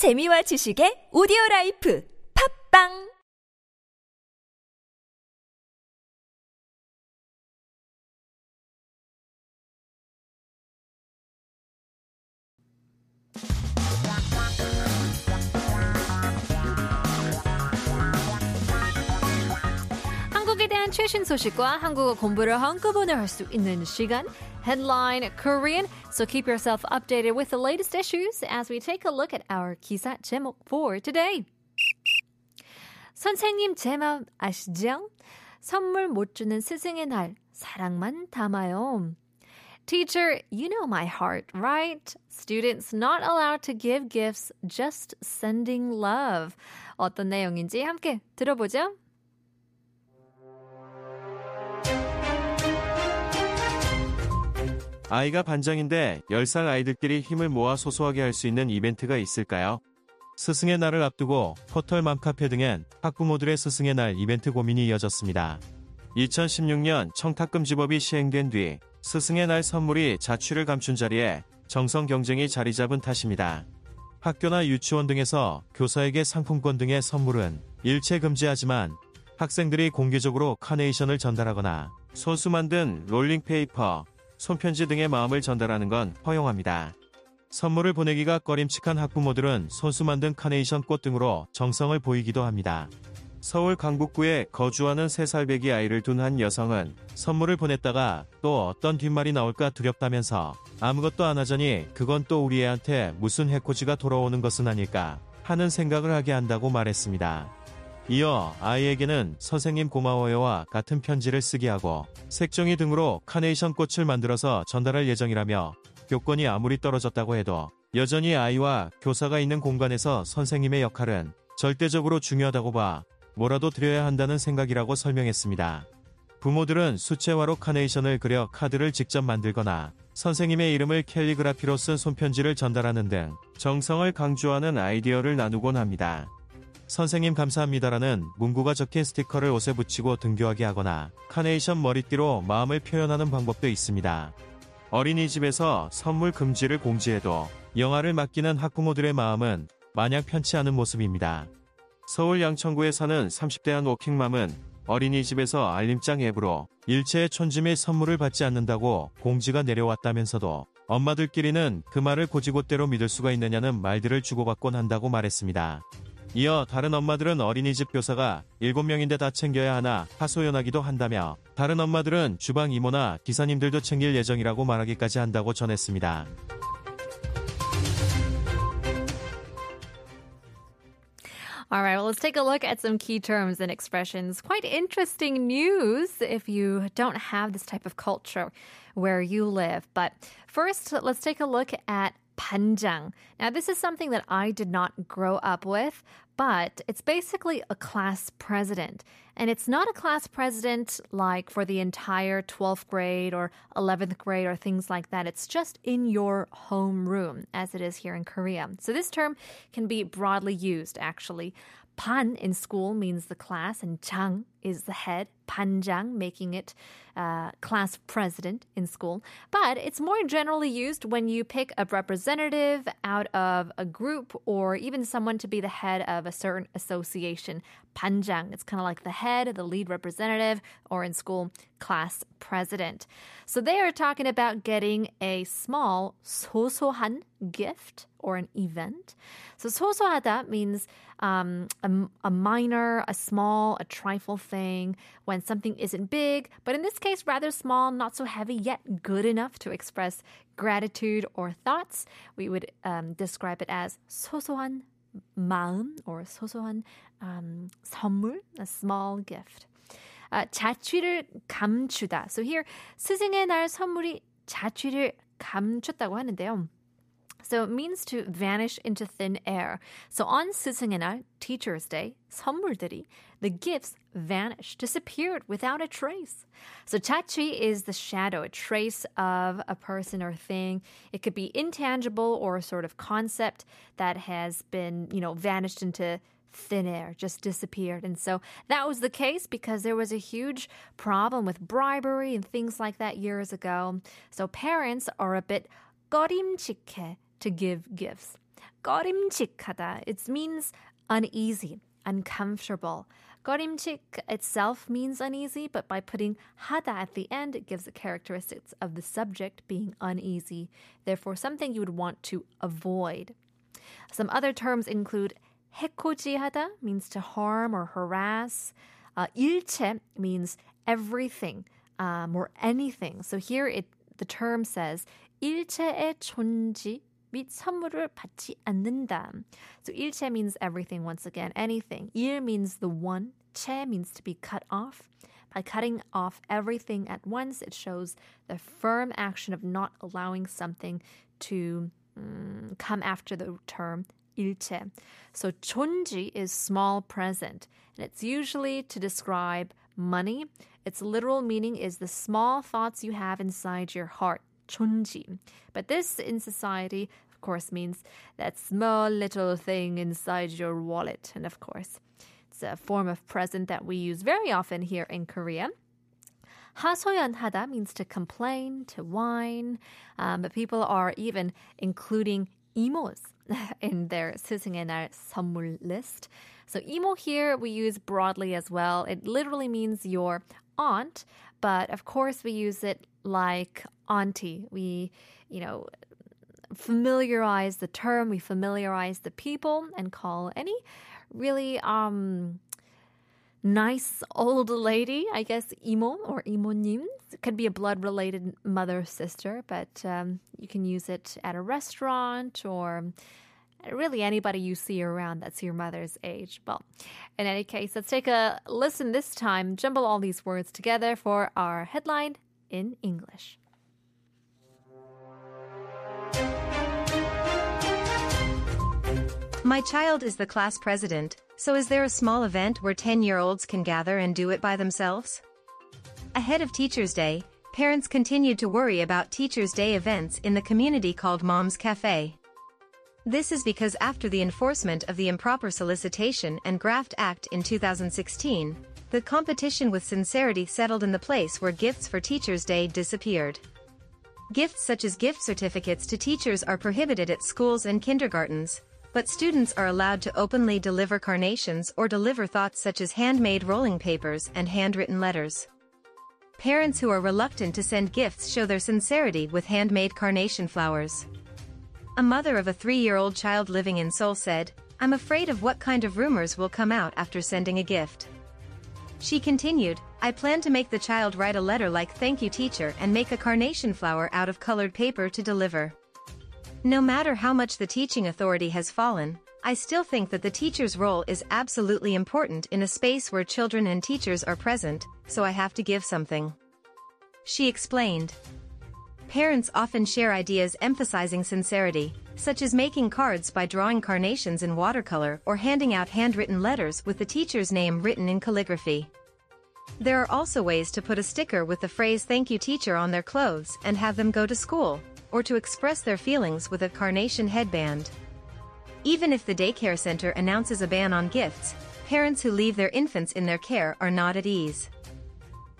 재미와 지식의 오디오 라이프. 팝빵 최신 소식과 한국어 공부를 한꺼번에 할 수 있는 시간 Headline Korean. So keep yourself updated with the latest issues as we take a look at our 기사 제목 for today. 선생님 제 마음 아시죠? 선물 못 주는 스승의 날 사랑만 담아요. Teacher, you know my heart, right? Students not allowed to give gifts, just sending love. 어떤 내용인지 함께 들어보죠. 아이가 반장인데 10살 아이들끼리 힘을 모아 소소하게 할 수 있는 이벤트가 있을까요? 스승의 날을 앞두고 포털 맘 카페 등엔 학부모들의 스승의 날 이벤트 고민이 이어졌습니다. 2016년 청탁금지법이 시행된 뒤 스승의 날 선물이 자취를 감춘 자리에 정성 경쟁이 자리 잡은 탓입니다. 학교나 유치원 등에서 교사에게 상품권 등의 선물은 일체 금지하지만 학생들이 공개적으로 카네이션을 전달하거나 손수 만든 롤링페이퍼, 손편지 등의 마음을 전달하는 건 허용합니다. 선물을 보내기가 꺼림칙한 학부모들은 손수 만든 카네이션 꽃 등으로 정성을 보이기도 합니다. 서울 강북구에 거주하는 3살 배기 아이를 둔 한 여성은 선물을 보냈다가 또 어떤 뒷말이 나올까 두렵다면서 아무것도 안 하자니 그건 또 우리 애한테 무슨 해코지가 돌아오는 것은 아닐까 하는 생각을 하게 한다고 말했습니다. 이어 아이에게는 선생님 고마워요와 같은 편지를 쓰게 하고 색종이 등으로 카네이션 꽃을 만들어서 전달할 예정이라며 교권이 아무리 떨어졌다고 해도 여전히 아이와 교사가 있는 공간에서 선생님의 역할은 절대적으로 중요하다고 봐 뭐라도 드려야 한다는 생각이라고 설명했습니다. 부모들은 수채화로 카네이션을 그려 카드를 직접 만들거나 선생님의 이름을 캘리그라피로 쓴 손편지를 전달하는 등 정성을 강조하는 아이디어를 나누곤 합니다. 선생님 감사합니다라는 문구가 적힌 스티커를 옷에 붙이고 등교하게 하거나 카네이션 머리띠로 마음을 표현하는 방법도 있습니다. 어린이집에서 선물 금지를 공지해도 영화를 맡기는 학부모들의 마음은 마냥 편치 않은 모습입니다. 서울 양천구에 사는 30대 한 워킹맘은 어린이집에서 알림장 앱으로 일체의 및 선물을 받지 않는다고 공지가 내려왔다면서도 엄마들끼리는 그 말을 고지곳대로 믿을 수가 있느냐는 말들을 주고받곤 한다고 말했습니다. 이어 다른 엄마들은 어린이집 교사가 7명인데 다 챙겨야 하나 하소연하기도 한다며 다른 엄마들은 주방 이모나 기사님들도 챙길 예정이라고 말하기까지 한다고 전했습니다. All right, well, let's take a look at some key terms and expressions. Quite interesting news if you don't have this type of culture where you live. But first, let's take a look at panjang. Now, this is something that I did not grow up with, but it's basically a class president. And it's not a class president like for the entire 12th grade or 11th grade or things like that. It's just in your homeroom, as it is here in Korea. So this term can be broadly used, actually. Pan in school means the class, and chang is the head. 반장, making it uh, class president in school. But it's more generally used when you pick a representative out of a group or even someone to be the head of a certain association. 반장, it's kind of like the head, the lead representative, or in school, class president. So they are talking about getting a small 소소한 gift or an event. So 소소하다 means um, a, a minor, a small, a trifle thing when something isn't big, but in this case, rather small, not so heavy, yet good enough to express gratitude or thoughts. We would um, describe it as 소소한 마음 or 소소한 um, 선물, a small gift. Uh, 자취를 감추다. So here, 스승의 날 선물이 자취를 감췄다고 하는데요. So it means to vanish into thin air. So on 스승의 날, Teacher's Day, 선물들이, the gifts vanished, disappeared without a trace. So 자취 is the shadow, a trace of a person or thing. It could be intangible or a sort of concept that has been, you know, vanished into thin air, just disappeared. And so that was the case because there was a huge problem with bribery and things like that years ago. So parents are a bit 꺼림칙해 to give gifts. 꺼림칙하다. It means uneasy, uncomfortable. 꺼림칙 itself means uneasy, but by putting 하다 at the end, it gives the characteristics of the subject being uneasy. Therefore, something you would want to avoid. Some other terms include 해코지하다 means to harm or harass. Uh, 일체 means everything um, or anything. So here it the term says 일체의 존지 및 선물을 받지 않는다. So 일체 means everything once again, anything. 일 means the one. 체 means to be cut off. By cutting off everything at once, it shows the firm action of not allowing something to um, come after the term 일체. So 촌지 is small present, and it's usually to describe money. Its literal meaning is the small thoughts you have inside your heart 존지. But this in society, of course, means that small little thing inside your wallet. And of course, it's a form of present that we use very often here in Korea. 하소연하다 means to complain, to whine, um, but people are even including emos in their 스승의 날 선물 list. So emo here we use broadly as well. It literally means your aunt, but of course we use it like auntie. We, you know, familiarize the term, we familiarize the people and call any really um nice old lady, I guess, imo or imonim. Could be a blood related mother sister, but um, you can use it at a restaurant or really anybody you see around that's your mother's age. Well, in any case, let's take a listen this time, jumble all these words together for our headline in English. My child is the class president, so is there a small event where 10-year-olds can gather and do it by themselves? Ahead of Teacher's Day, parents continued to worry about Teacher's Day events in the community called Mom's Cafe. This is because after the enforcement of the Improper Solicitation and Graft Act in 2016, the competition with sincerity settled in the place where gifts for Teacher's Day disappeared. Gifts such as gift certificates to teachers are prohibited at schools and kindergartens, but students are allowed to openly deliver carnations or deliver thoughts such as handmade rolling papers and handwritten letters. Parents who are reluctant to send gifts show their sincerity with handmade carnation flowers. A mother of a three-year-old child living in Seoul said, I'm afraid of what kind of rumors will come out after sending a gift. She continued, I plan to make the child write a letter like thank you teacher and make a carnation flower out of colored paper to deliver. No matter how much the teaching authority has fallen, I still think that the teacher's role is absolutely important in a space where children and teachers are present, so I have to give something. She explained. Parents often share ideas emphasizing sincerity, such as making cards by drawing carnations in watercolor or handing out handwritten letters with the teacher's name written in calligraphy. There are also ways to put a sticker with the phrase thank you teacher on their clothes and have them go to school, or to express their feelings with a carnation headband. Even if the daycare center announces a ban on gifts, parents who leave their infants in their care are not at ease.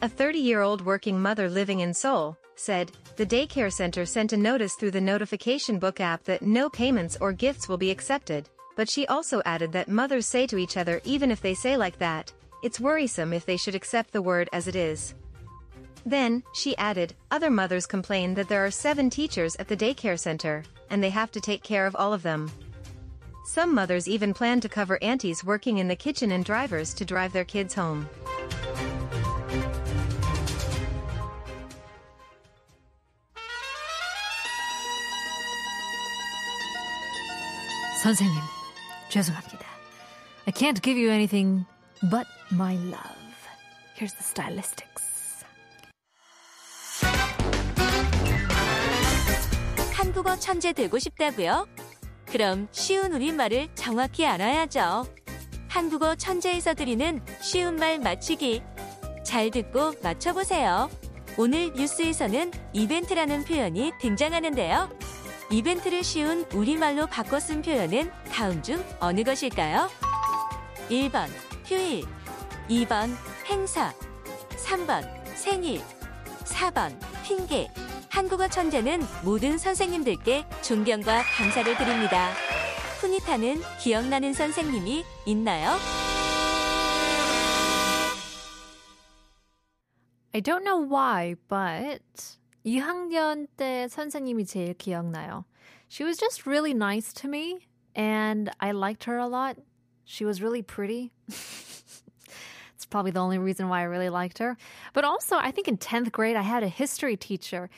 A 30-year-old working mother living in Seoul said, the daycare center sent a notice through the notification book app that no payments or gifts will be accepted, but she also added that mothers say to each other even if they say like that, it's worrisome if they should accept the word as it is. Then, she added, other mothers complain that there are seven teachers at the daycare center, and they have to take care of all of them. Some mothers even plan to cover aunties working in the kitchen and drivers to drive their kids home. 선생님, 죄송합니다. I can't give you anything but my love. Here's the stylistics. 한국어 천재 되고 싶다고요? 그럼 쉬운 우리말을 정확히 알아야죠. 한국어 천재에서 드리는 쉬운 말 맞추기. 잘 듣고 맞춰보세요. 오늘 뉴스에서는 이벤트라는 표현이 등장하는데요. 이벤트를 쉬운 우리말로 바꿔 쓴 표현은 다음 중 어느 것일까요? 1번 휴일 2번 행사 3번 생일 4번 핑계 한국어 천재는 모든 선생님들께 존경과 감사를 드립니다. 훈이 타는 기억나는 선생님이 있나요? I don't know why, but 2학년 때 선생님이 제일 기억나요. She was just really nice to me, and I liked her a lot. She was really pretty. It's probably the only reason why I really liked her. But also, I think in 10th grade, I had a history teacher.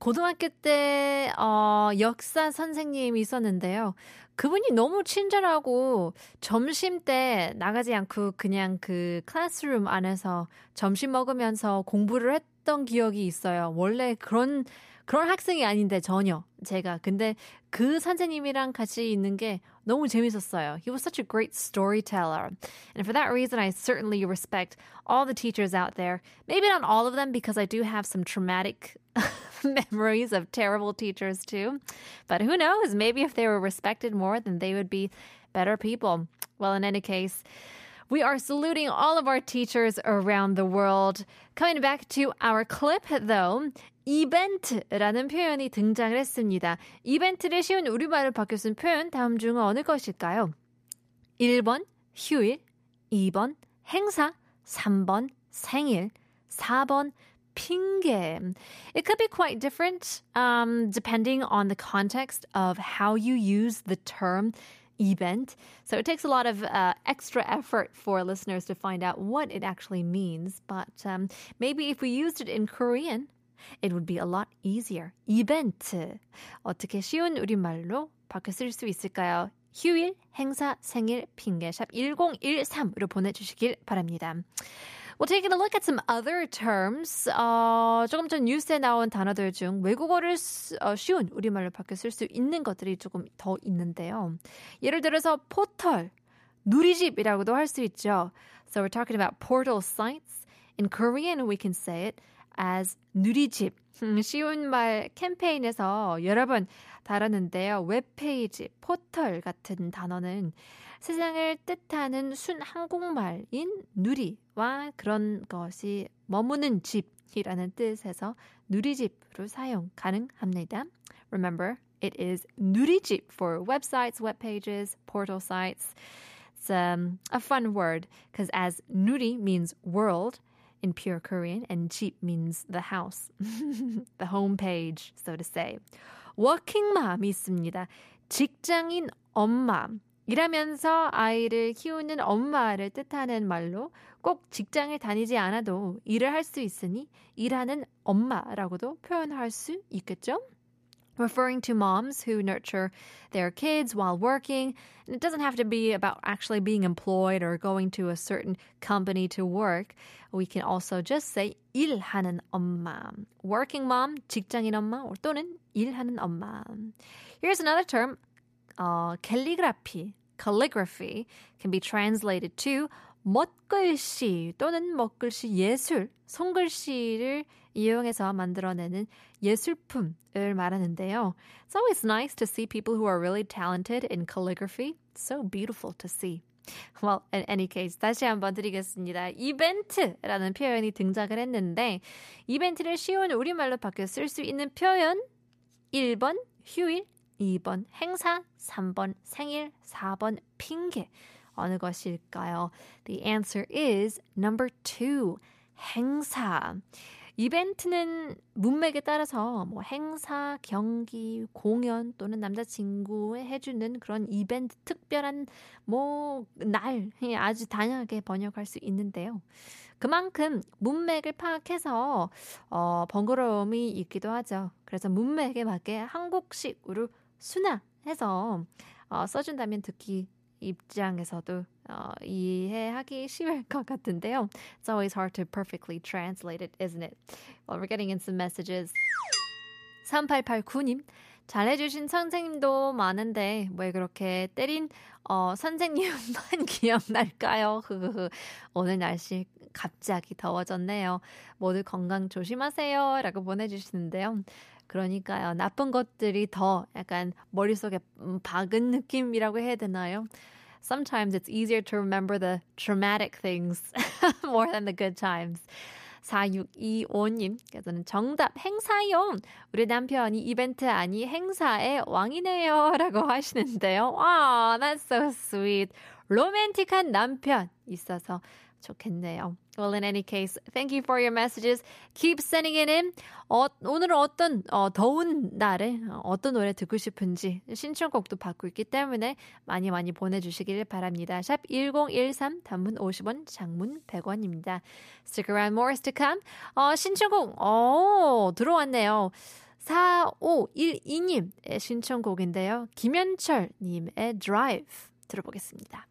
고등학교 때 어, 역사 선생님이 있었는데요. 그분이 너무 친절하고 점심 때 나가지 않고 그냥 그 클래스룸 안에서 점심 먹으면서 공부를 했던 기억이 있어요. 원래 그런 그런 학생이 아닌데 전혀 제가 근데 그 선생님이랑 같이 있는 게 너무 재밌었어요. He was such a great storyteller. And for that reason I certainly respect all the teachers out there. Maybe not all of them because I do have some traumatic memories of terrible teachers too. But who knows? Maybe if they were respected more then they would be better people. Well, in any case, we are saluting all of our teachers around the world. Coming back to our clip, though, 이벤트라는 표현이 등장을 했습니다. 이벤트를 쉬운 우리말로 바뀌어 쓴 표현 다음 중 어느 것일까요? 1번 휴일, 2번 행사, 3번 생일, 4번 핑계. It could be quite different um, depending on the context of how you use the term event. So it takes a lot of uh, extra effort for listeners to find out what it actually means. But um, maybe if we used it in Korean, it would be a lot easier. 이벤트. 어떻게 쉬운 우리말로 바꿔 쓸 수 있을까요? 휴일, 행사, 생일, 핑계, 샵 1013으로 보내주시길 바랍니다. Well, taking a look at some other terms. 어, 조금 전 뉴스에 나온 단어들 중 외국어를 수, 어, 쉬운 우리말로 바꿔 쓸수 있는 것들이 조금 더 있는데요. 예를 들어서 포털, 누리집이라고도 할 수 있죠. So we're talking about portal sites. In Korean, we can say it as 누리집. 쉬운 말 캠페인에서 여러 번 다뤘는데요. 웹페이지, 포털 같은 단어는 세상을 뜻하는 순 한국말인 누리와 그런 것이 머무는 집이라는 뜻에서 누리집으로 사용 가능합니다. Remember, it is 누리집 for websites, web pages, portal sites. It's um, a fun word because as 누리 means world, in pure Korean, and 집 means the house, the home page, so to say. working mom이 있습니다. 직장인 엄마. 일하면서 아이를 키우는 엄마를 뜻하는 말로 꼭 직장에 다니지 않아도 일을 할 수 있으니 일하는 엄마라고도 표현할 수 있겠죠? referring to moms who nurture their kids while working. And it doesn't have to be about actually being employed or going to a certain company to work. We can also just say 일하는 엄마. Working mom, 직장인 엄마, or 또는 일하는 엄마. Here's another term. Uh, calligraphy, calligraphy can be translated to 멋글씨 또는 먹글씨 예술, 손글씨를 이용해서 만들어내는 예술품 을 말하는데요. It's always nice to see people who are really talented in calligraphy. So beautiful to see. Well, in any case, 다시 한번 드리겠습니다. 이벤트라는 표현이 등장을 했는데, 이벤트를 쉬운 우리말로 바뀌어 쓸 수 있는 표현 1번 휴일, 2번 행사, 3번 생일, 4번 핑계. 어느 것일까요? The answer is number two. 행사. 이벤트는 문맥에 따라서 뭐 행사, 경기, 공연 또는 남자친구에 해주는 그런 이벤트, 특별한 뭐 날 아주 다양하게 번역할 수 있는데요. 그만큼 문맥을 파악해서 어, 번거로움이 있기도 하죠. 그래서 문맥에 맞게 한국식으로 순화해서 어, 써준다면 듣기 입장에서도 어, 이해하기 쉬울 것 같은데요. It's always hard to perfectly translate it, isn't it? Well, we're getting in some messages. 3889님, 잘해주신 선생님도 많은데 왜 그렇게 때린 어, 선생님만 기억날까요? 오늘 날씨 갑자기 더워졌네요. 모두 건강 조심하세요. 라고 보내주시는데요. 그러니까요. 나쁜 것들이 더 약간 머릿속에 박은 느낌이라고 해야 되나요? Sometimes it's easier to remember the traumatic things more than the good times. 4625님께서는 정답 행사요. 우리 남편이 이벤트 아니 행사의 왕이네요. 라고 하시는데요. 와, that's so sweet. 로맨틱한 남편 있어서 좋겠네요. Well, in any case, thank you for your messages. Keep sending it in. 어, 오늘은 어떤 어, 더운 날에 어떤 노래 듣고 싶은지 신청곡도 받고 있기 때문에 많이 많이 보내주시길 바랍니다. 샵 1013, 단문 50원, 장문 100원입니다. Stick around, more is to come. 어, 신청곡, 어, 들어왔네요. 4512님의 신청곡인데요. 김현철님의 Drive 들어보겠습니다.